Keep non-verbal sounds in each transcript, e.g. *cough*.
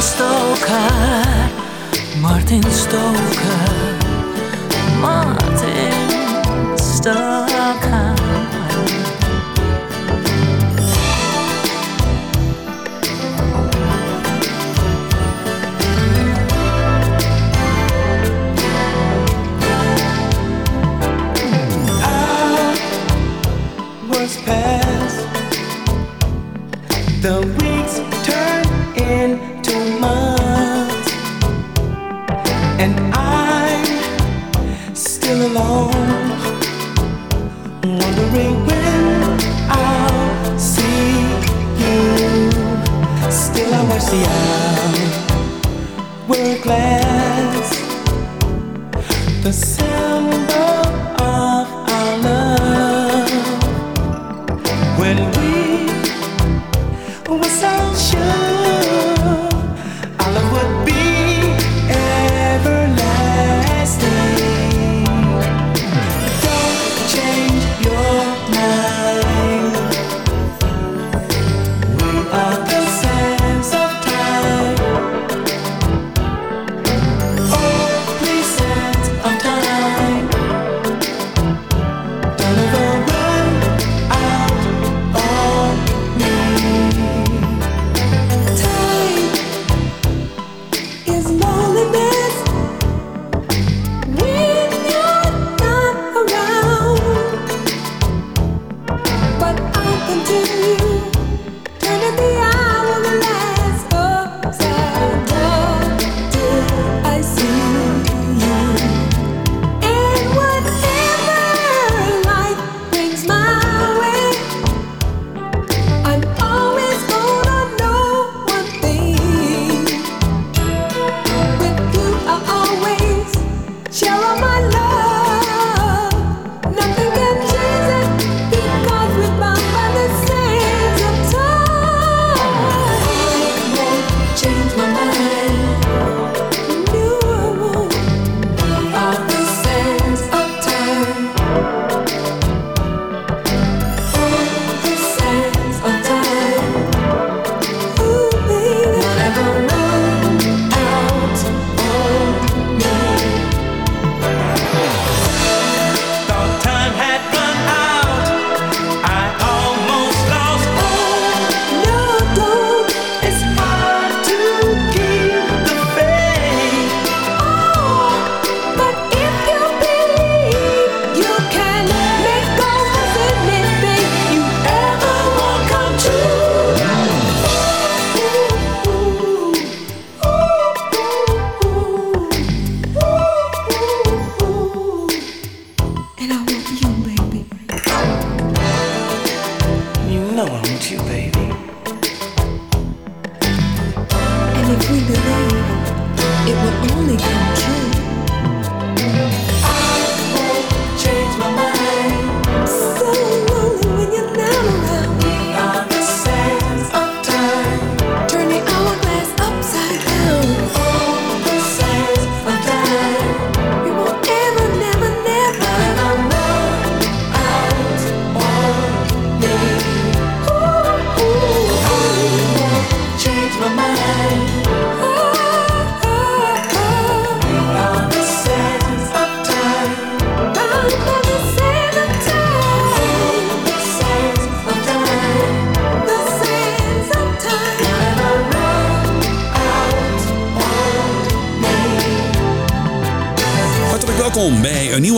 Stoker, Martin Stoker, Martin Stoker. I was past the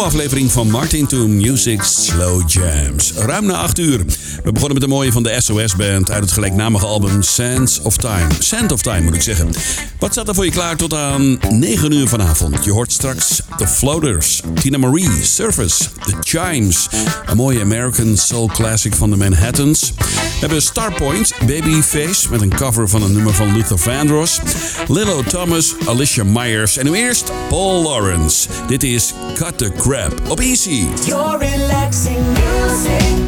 aflevering van Martin to Music Slow Jams. Ruim na 8 uur. We begonnen met de mooie van de SOS Band uit het gelijknamige album Sands of Time. Sand of Time moet ik zeggen. Wat staat er voor je klaar tot aan 9 uur vanavond? Je hoort straks The Floaters, Tina Marie, Surface, The Chimes. Een mooie American soul classic van de Manhattans. We hebben Starpoint, Babyface met een cover van een nummer van Luther Vandross. Lilo Thomas, Alicia Myers en nu eerst Paul Lawrence. Dit is Cut the Crap op Easy. Your relaxing music.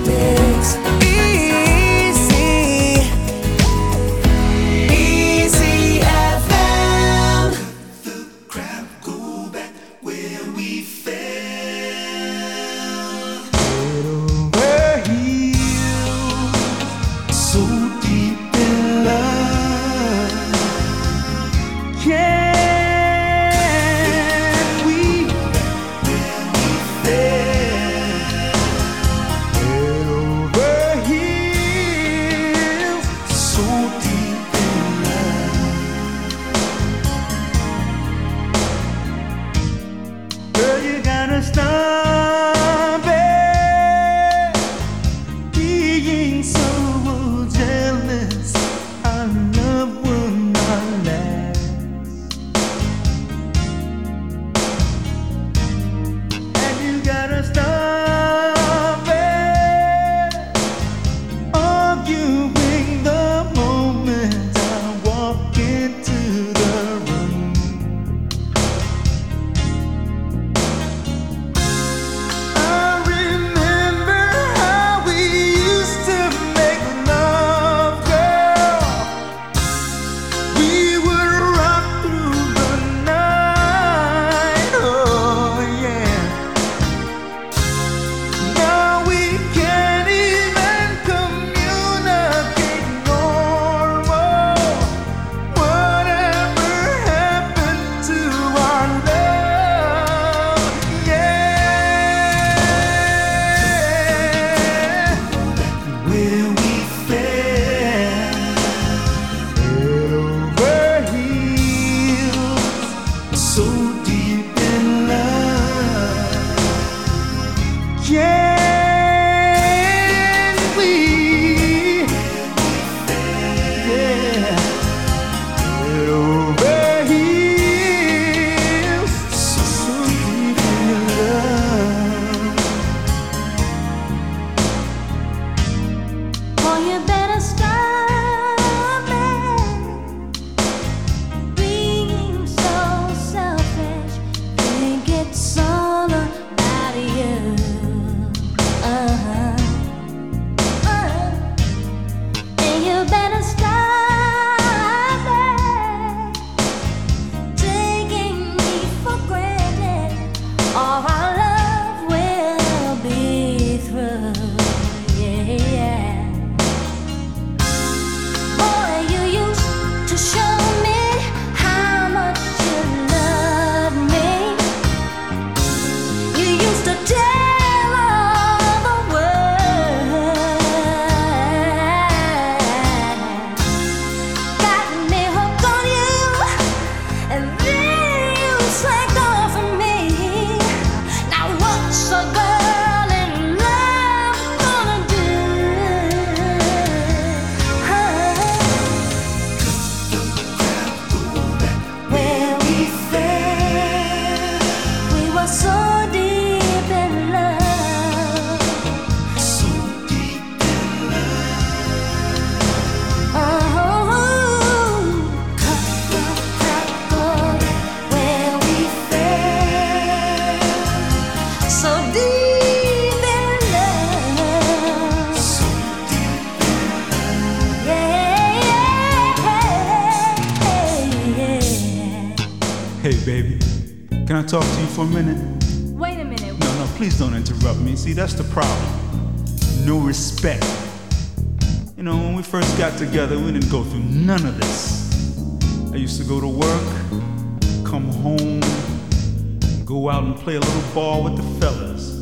Go out and play a little ball with the fellas,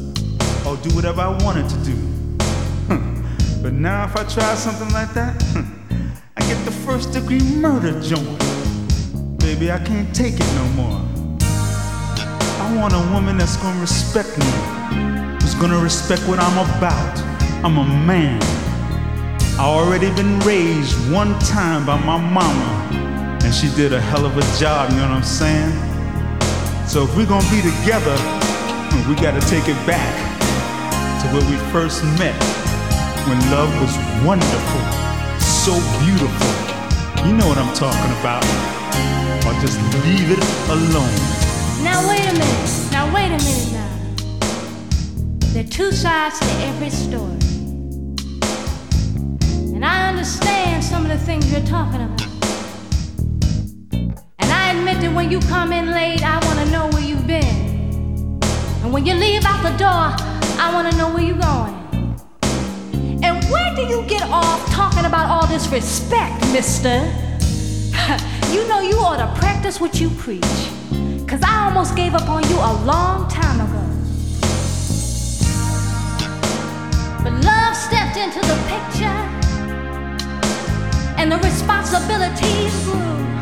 or do whatever I wanted to do. Hmm. but now, if I try something like that, hmm, I get the first degree murder joint. Baby, I can't take it no more. I want a woman that's gonna respect me, who's gonna respect what I'm about. I'm a man. I already been raised one time by my mama, and she did a hell of a job, you know what I'm saying? So if we're gonna be together, we gotta take it back to where we first met, when love was wonderful, so beautiful. You know what I'm talking about. Or just leave it alone. Now wait a minute. Now wait a minute now. There are two sides to every story. And I understand some of the things you're talking about. Admit that when you come in late, I want to know where you've been. And when you leave out the door, I want to know where you're going. And where do you get off talking about all this respect, mister? *laughs* you know you ought to practice what you preach. Cause I almost gave up on you a long time ago. But love stepped into the picture, and the responsibilities grew.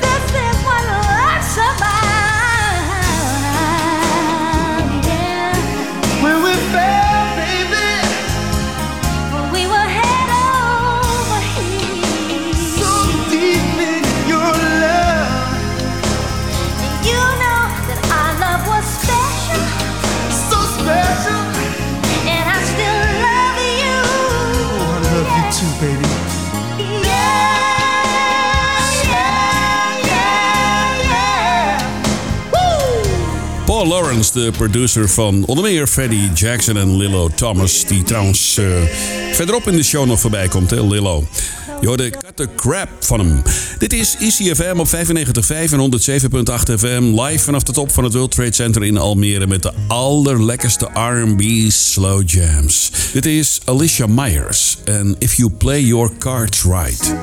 De producer van onder meer Freddie Jackson en Lillo Thomas, die trouwens eh, verderop in de show nog voorbij komt, hè, Lillo. Je hoorde Cut the Crap van hem. Dit is ICFM op 95.5 en 107.8 FM. Live vanaf de top van het World Trade Center in Almere met de allerlekkerste R&B slow jams. Dit is Alicia Myers en If You Play Your Cards Right.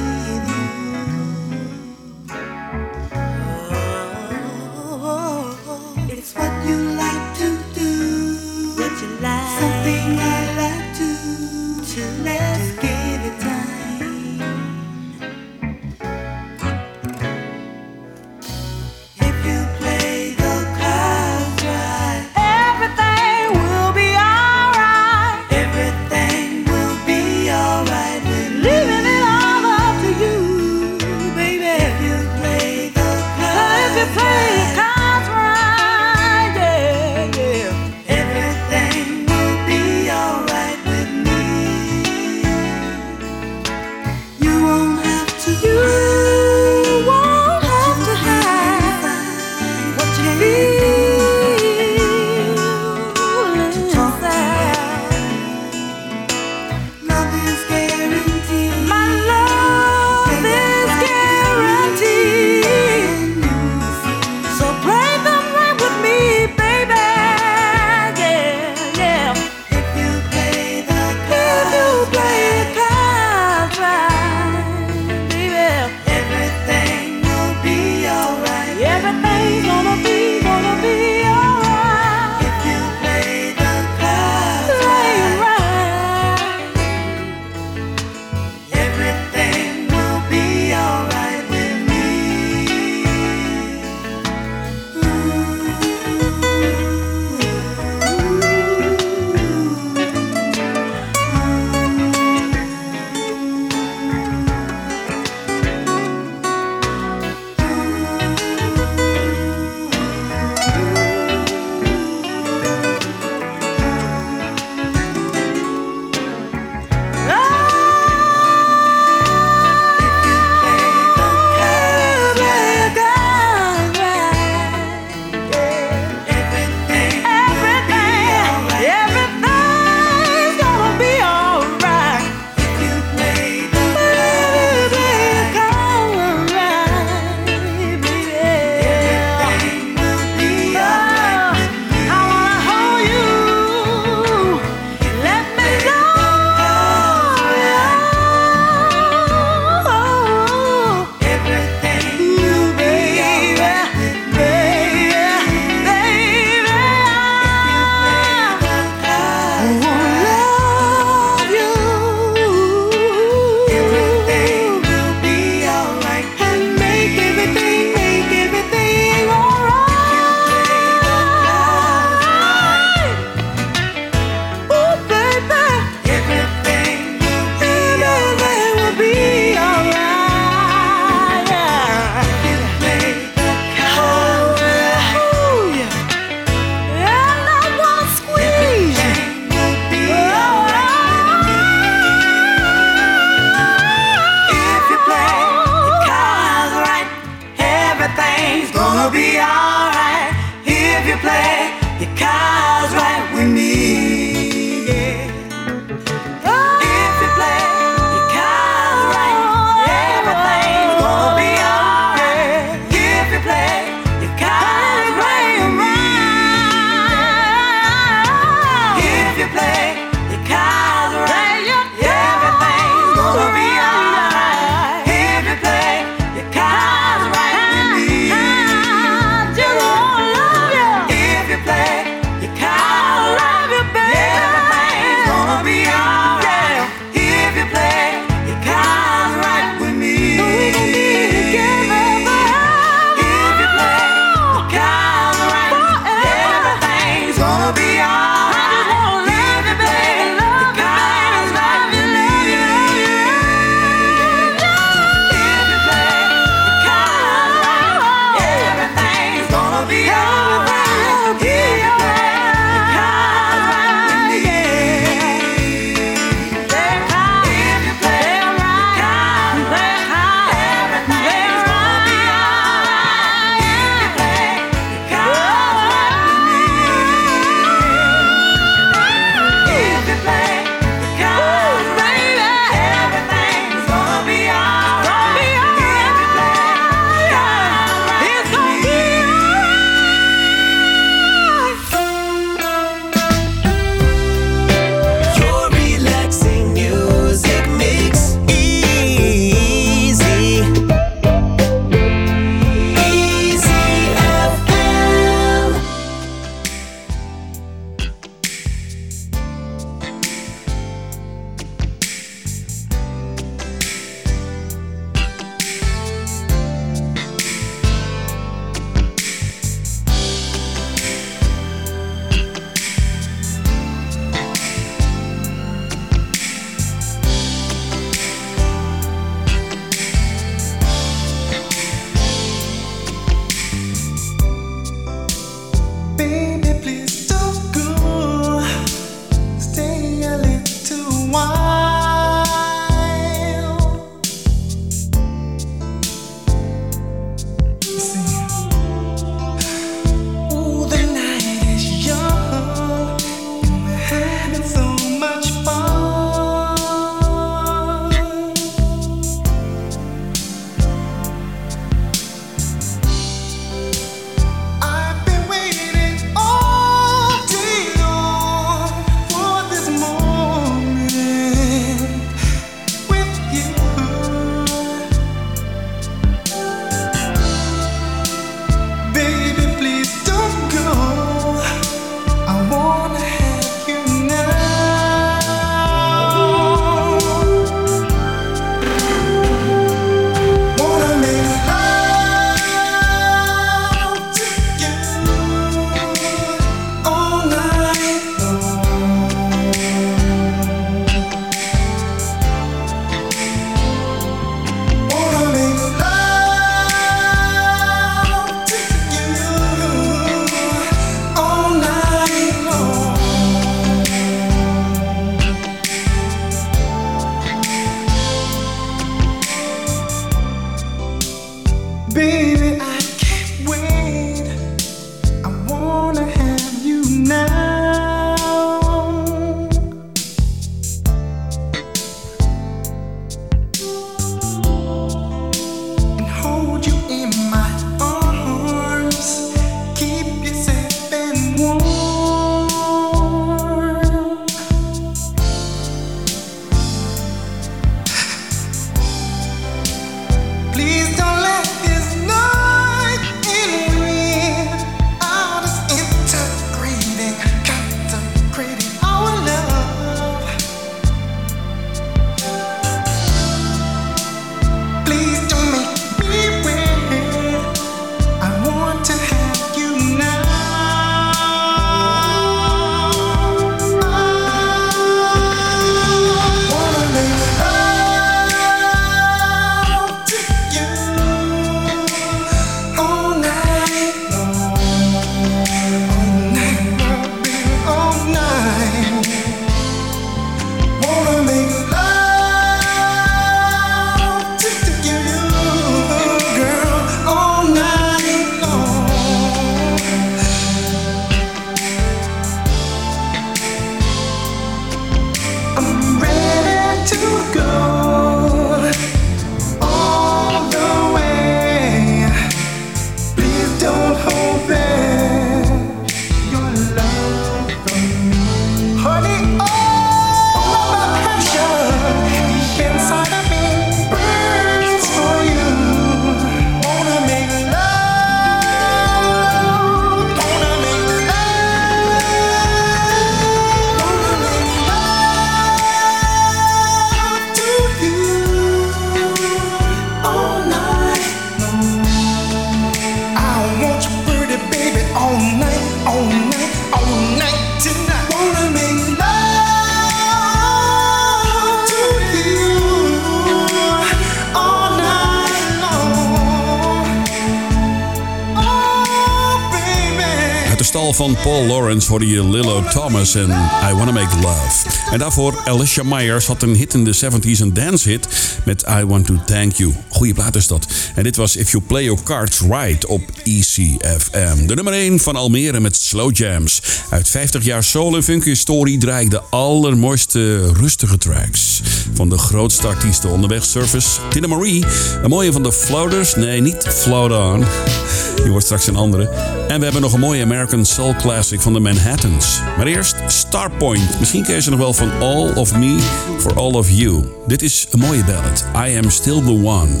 Paul Lawrence hoorde je eh, Lillo Thomas en I Wanna Make Love. En daarvoor Alicia Myers had een hit in de 70s, een dance hit met I Want To Thank You. Goeie plaat is dat. En dit was If You Play Your Cards Right op ECFM. De nummer 1 van Almere met Slow Jams. Uit 50 jaar soul en funk historie draai ik de allermooiste rustige tracks. Van de grootste artiesten onderweg Surface, Tina Marie, een mooie van de Floaters. Nee, niet Float On. *laughs* Je wordt straks een andere. En we hebben nog een mooie American Soul Classic van de Manhattans. Maar eerst Starpoint. Misschien ken je ze nog wel van All of Me for All of You. Dit is een mooie ballad. I am still the one.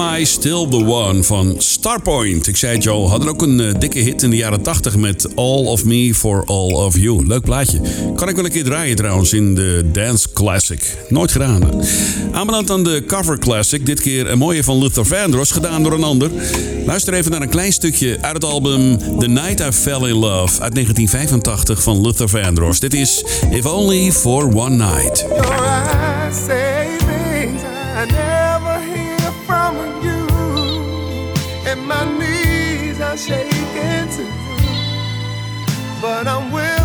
Am I Still the One van Starpoint. Ik zei het al, hadden ook een eh, dikke hit in de jaren 80 met All of Me for All of You. Leuk plaatje. Kan ik wel een keer draaien trouwens in de Dance Classic. Nooit gedaan. hè? Aanbeland aan de Cover Classic. Dit keer een mooie van Luther Vandross, gedaan door een ander. Luister even naar een klein stukje uit het album The Night I Fell in Love uit 1985 van Luther Vandross. Dit is If Only for One Night. Your eyes say I shaking too. But I'm willing,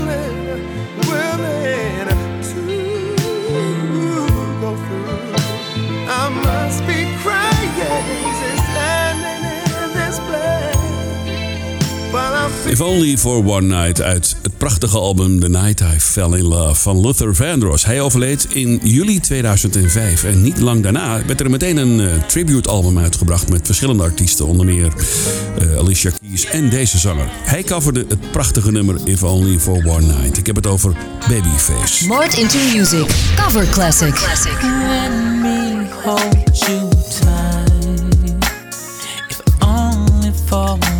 If Only for One Night uit het prachtige album The Night I Fell in Love van Luther Vandross. Hij overleed in juli 2005 en niet lang daarna werd er meteen een eh, tribute-album uitgebracht met verschillende artiesten, onder meer eh, Alicia Keys en deze zanger. Hij coverde het prachtige nummer If Only for One Night. Ik heb het over Babyface. More into music. Cover classic. Let me hold you tight, if only for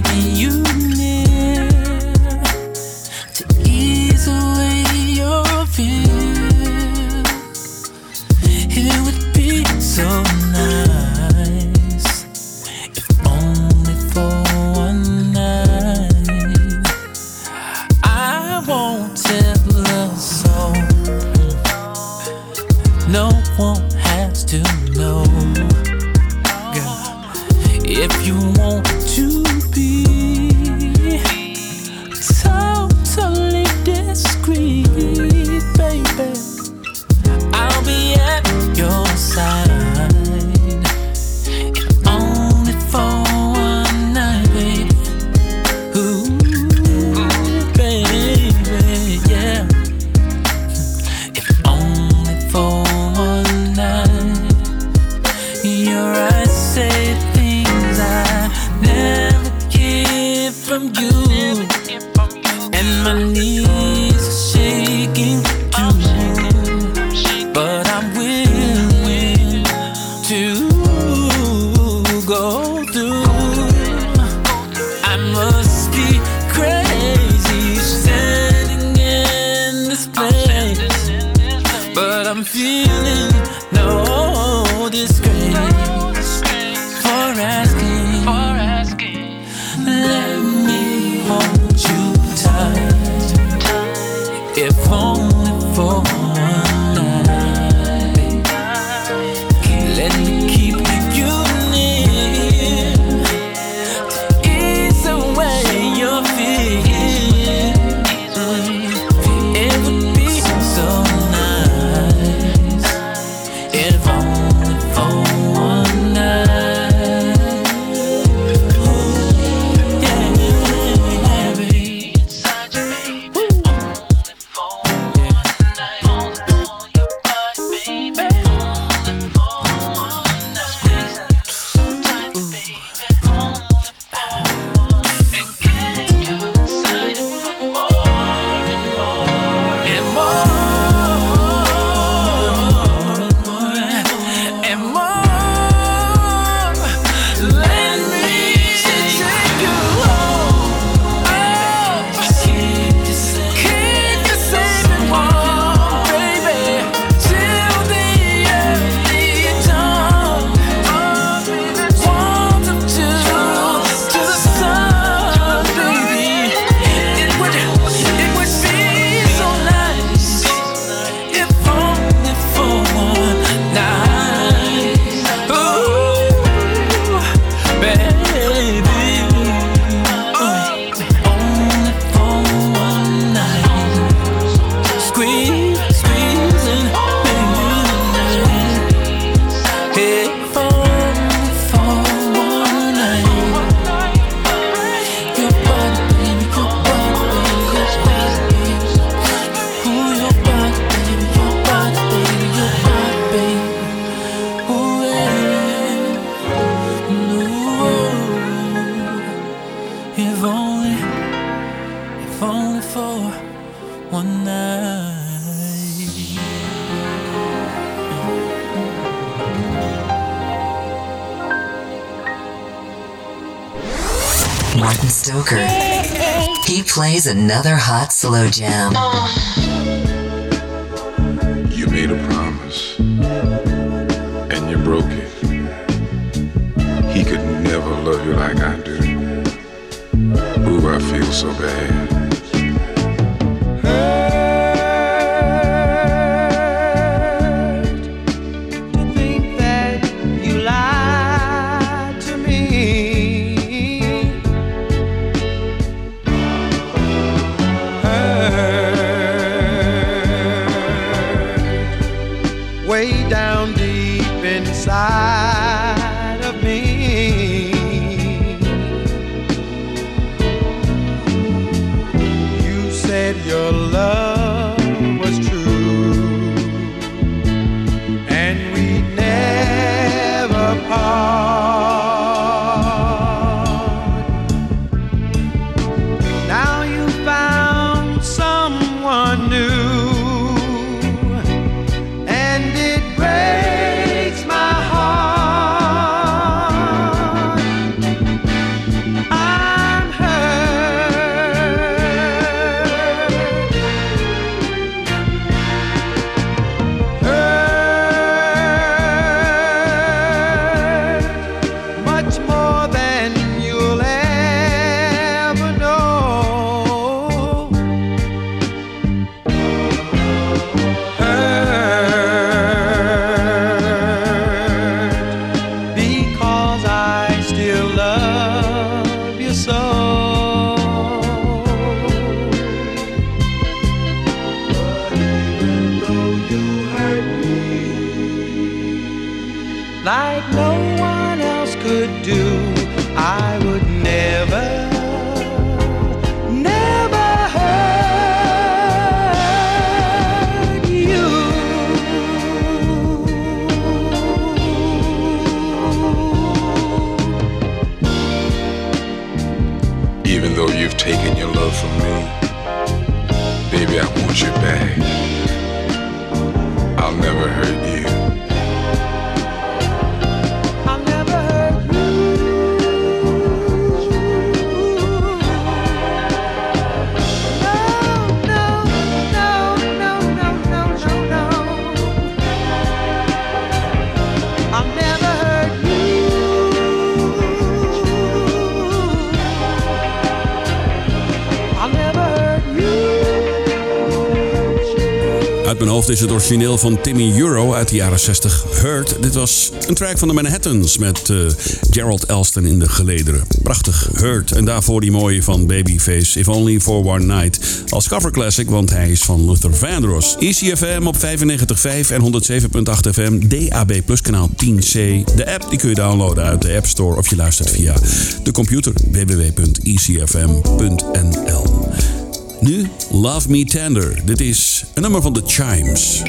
baby, you plays another hot slow jam. You made a promise and you broke it. He could never love you like I do. Ooh, I feel so bad. Like no one else could do. Is het origineel van Timmy Euro uit de jaren 60. Hurt. Dit was een track van de Manhattans met eh, Gerald Elston in de gelederen. Prachtig. Hurt. En daarvoor die mooie van Babyface. If Only For One Night. Als cover classic, want hij is van Luther Vandross. ECFM op 95.5 en 107.8 FM. DAB Plus kanaal 10C. De app die kun je downloaden uit de App Store of je luistert via de computer www.ecfm.nl. Nu Love Me Tender. Dit is een nummer van de Chimes.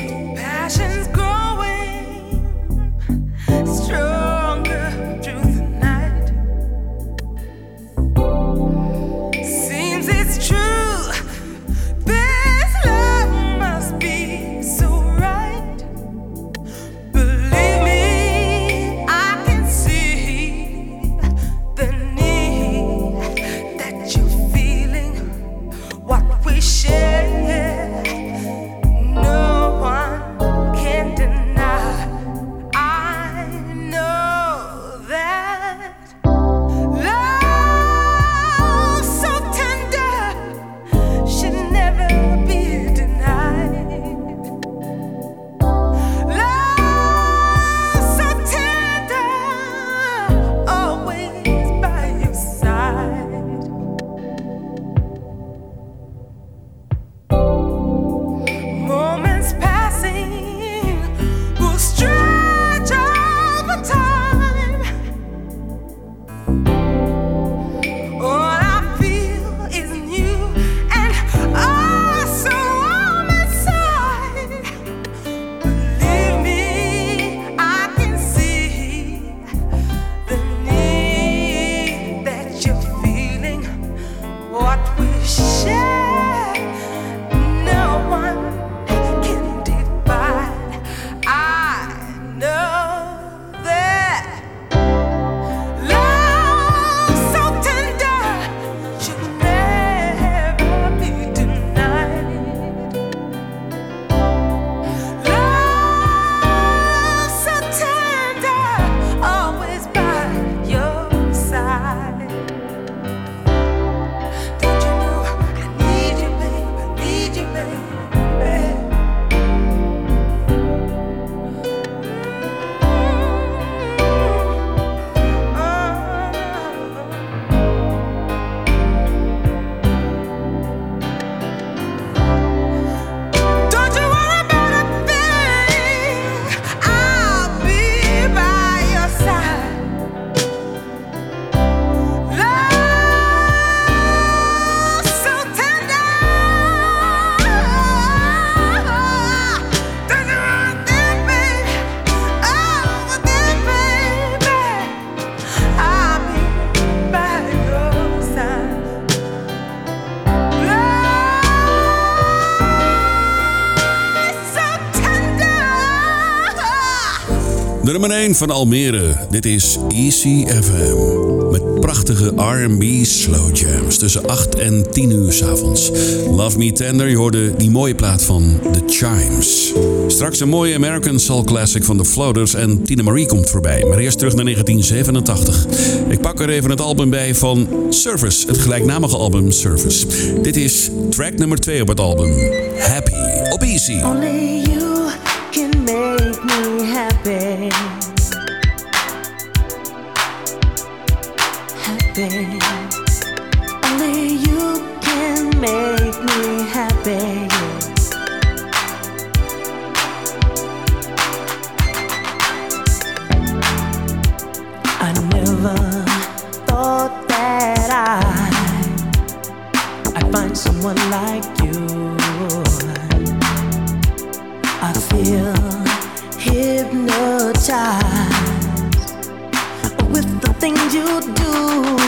nummer 1 van Almere. Dit is Easy FM. Met prachtige R&B slow jams tussen 8 en 10 uur s'avonds. Love Me Tender, je hoorde die mooie plaat van The Chimes. Straks een mooie American Soul Classic van The Floaters en Tina Marie komt voorbij. Maar eerst terug naar 1987. Ik pak er even het album bij van Service, het gelijknamige album Service. Dit is track nummer 2 op het album. Happy op Easy. hypnotized with the things you do.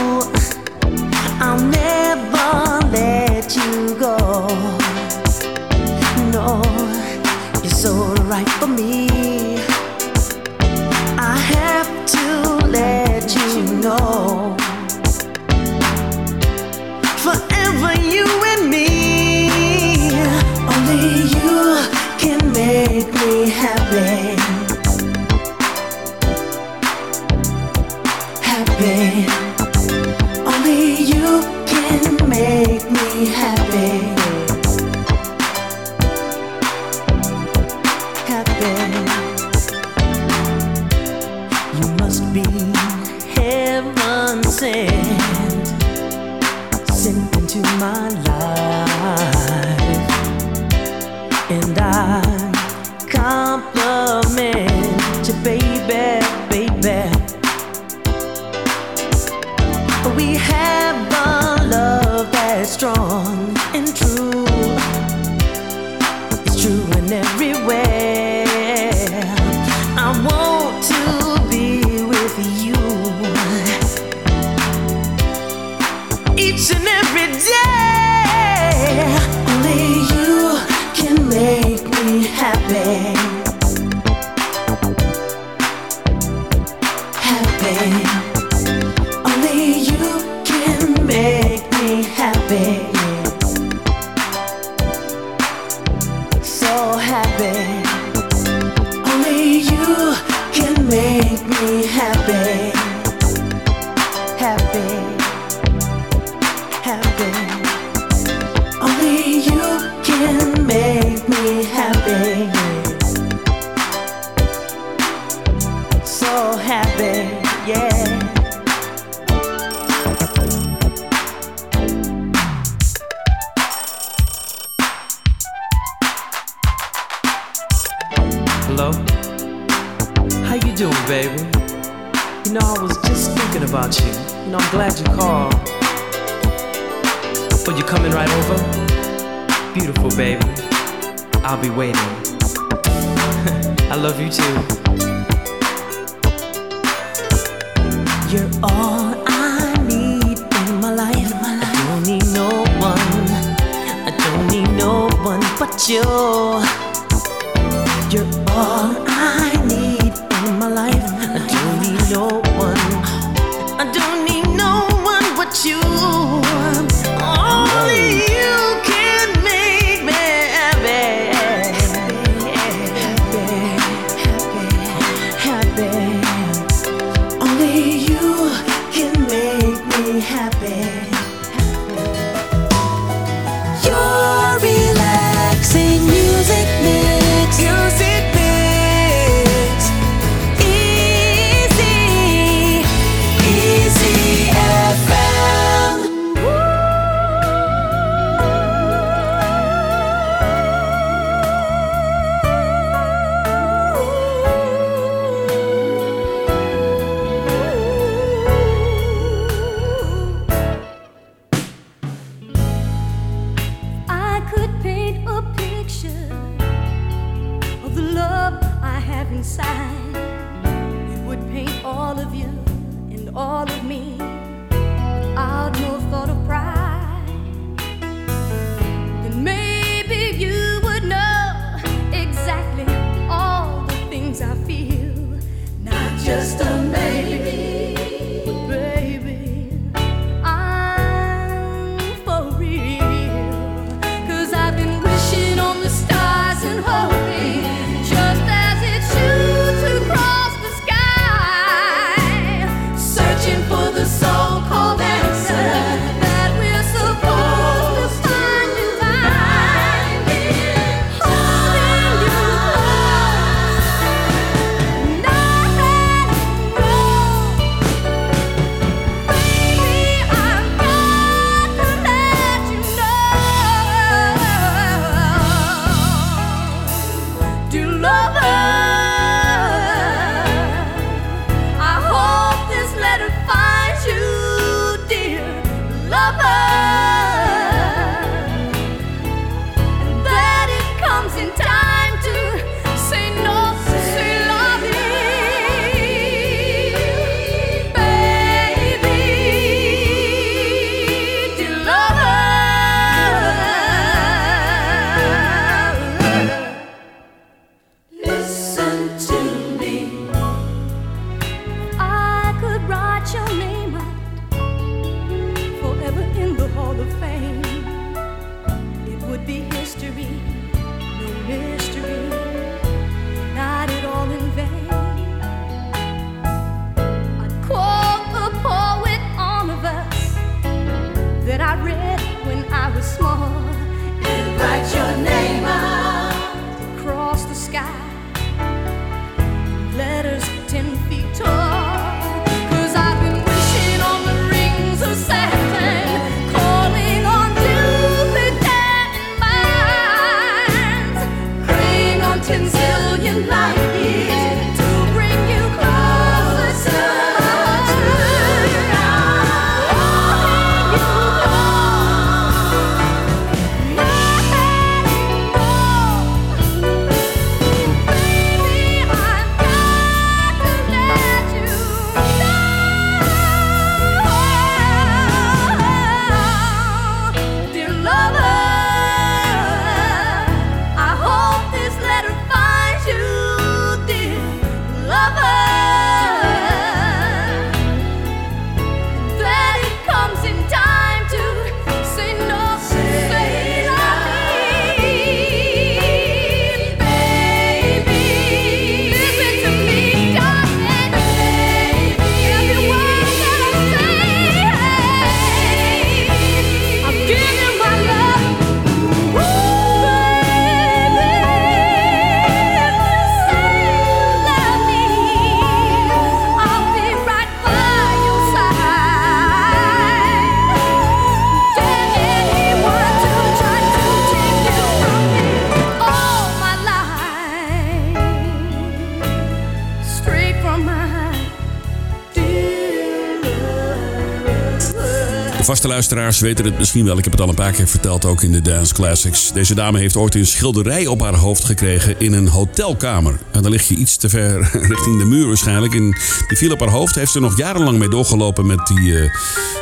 Vaste luisteraars weten het misschien wel. Ik heb het al een paar keer verteld, ook in de Dance Classics. Deze dame heeft ooit een schilderij op haar hoofd gekregen in een hotelkamer. En dan lig je iets te ver *laughs* richting de muur waarschijnlijk. En die viel op haar hoofd. Heeft ze nog jarenlang mee doorgelopen met die eh,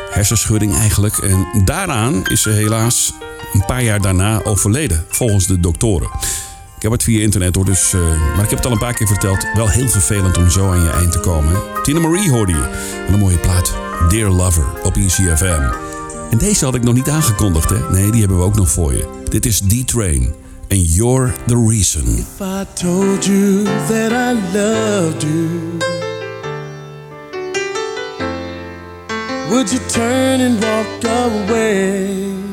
hersenschudding eigenlijk. En daaraan is ze helaas een paar jaar daarna overleden, volgens de doktoren. Ik heb het via internet hoor, dus, eh, maar ik heb het al een paar keer verteld. Wel heel vervelend om zo aan je eind te komen. Tina Marie hoorde je. En een mooie plaat. Dear Lover op ECFM. En deze had ik nog niet aangekondigd, hè? Nee, die hebben we ook nog voor je. Dit is D-Train. And You're the Reason. If I told you that I loved you, would you turn and walk away?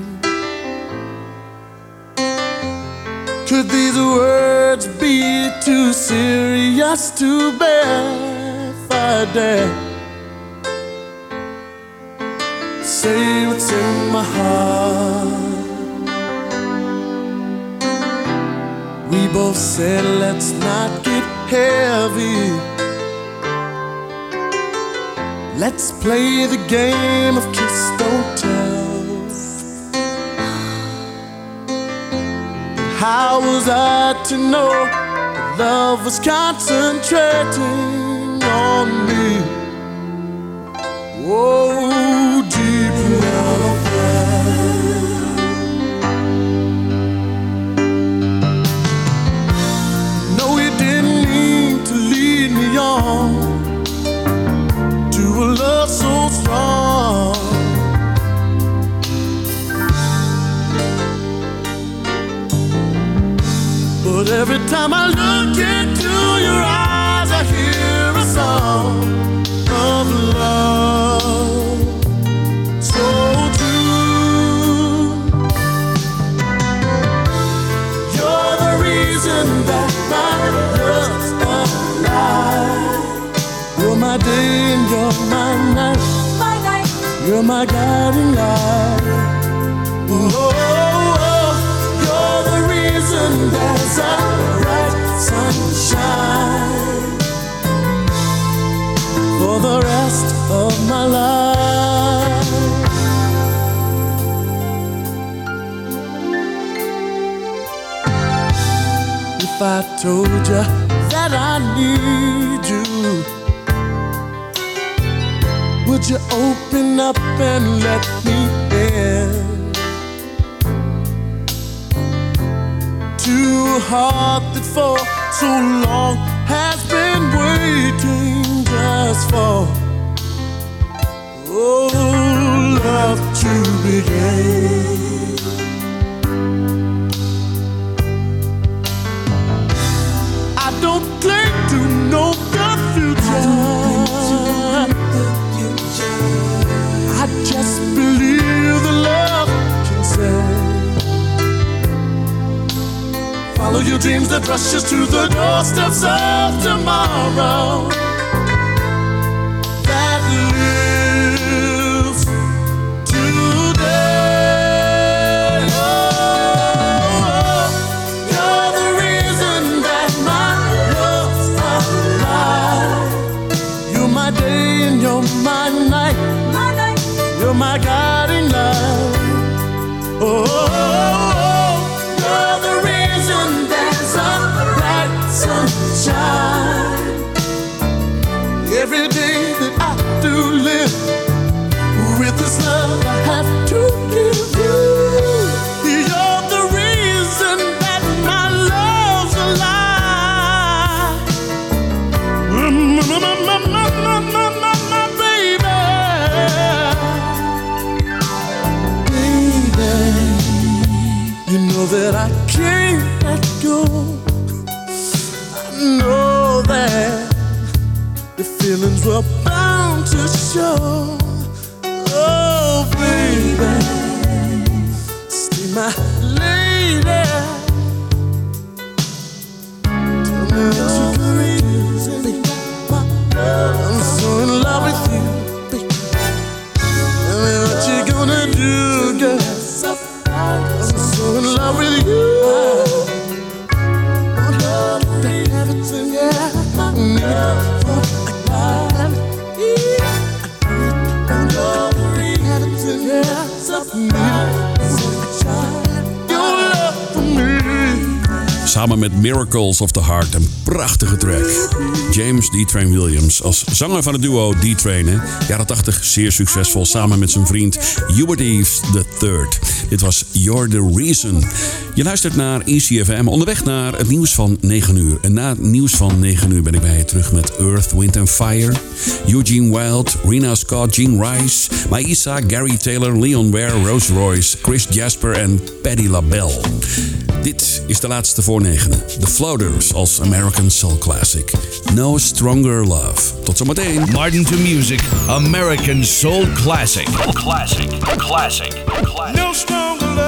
Could these words be too serious to bear if I dare? Say what's in my heart. We both said let's not get heavy. Let's play the game of kiss don't How was I to know that love was concentrating on me? Oh, time I look into your eyes, I hear a song of love. So true. You're the reason that my love's alive. You're my day and you're my night. You're my guiding light. Oh, oh, oh. you're the reason there's a If I told you that I need you, would you open up and let me in? To a heart that for so long has been waiting just for love to begin. I don't claim to know the future. I just believe the love can save. Follow your dreams that rush us to the doorsteps of tomorrow. Show. Samen met Miracles of the Heart, een prachtige track. James D-Train Williams als zanger van het duo D-Train. Jaren 80 zeer succesvol samen met zijn vriend Hubert Eves III. Dit was You're the Reason. Je luistert naar ECFM onderweg naar het nieuws van 9 uur. En na het nieuws van 9 uur ben ik bij je terug met Earth, Wind and Fire. Eugene Wild, Rena Scott, Gene Rice, Maïsa, Gary Taylor, Leon Ware, Rose Royce, Chris Jasper en Patti LaBelle. Dit is de laatste voor negenen. The Floaters als American Soul Classic. No Stronger Love. Tot zometeen. Martin to Music, American Soul Classic. Classic, classic, classic. No stronger love.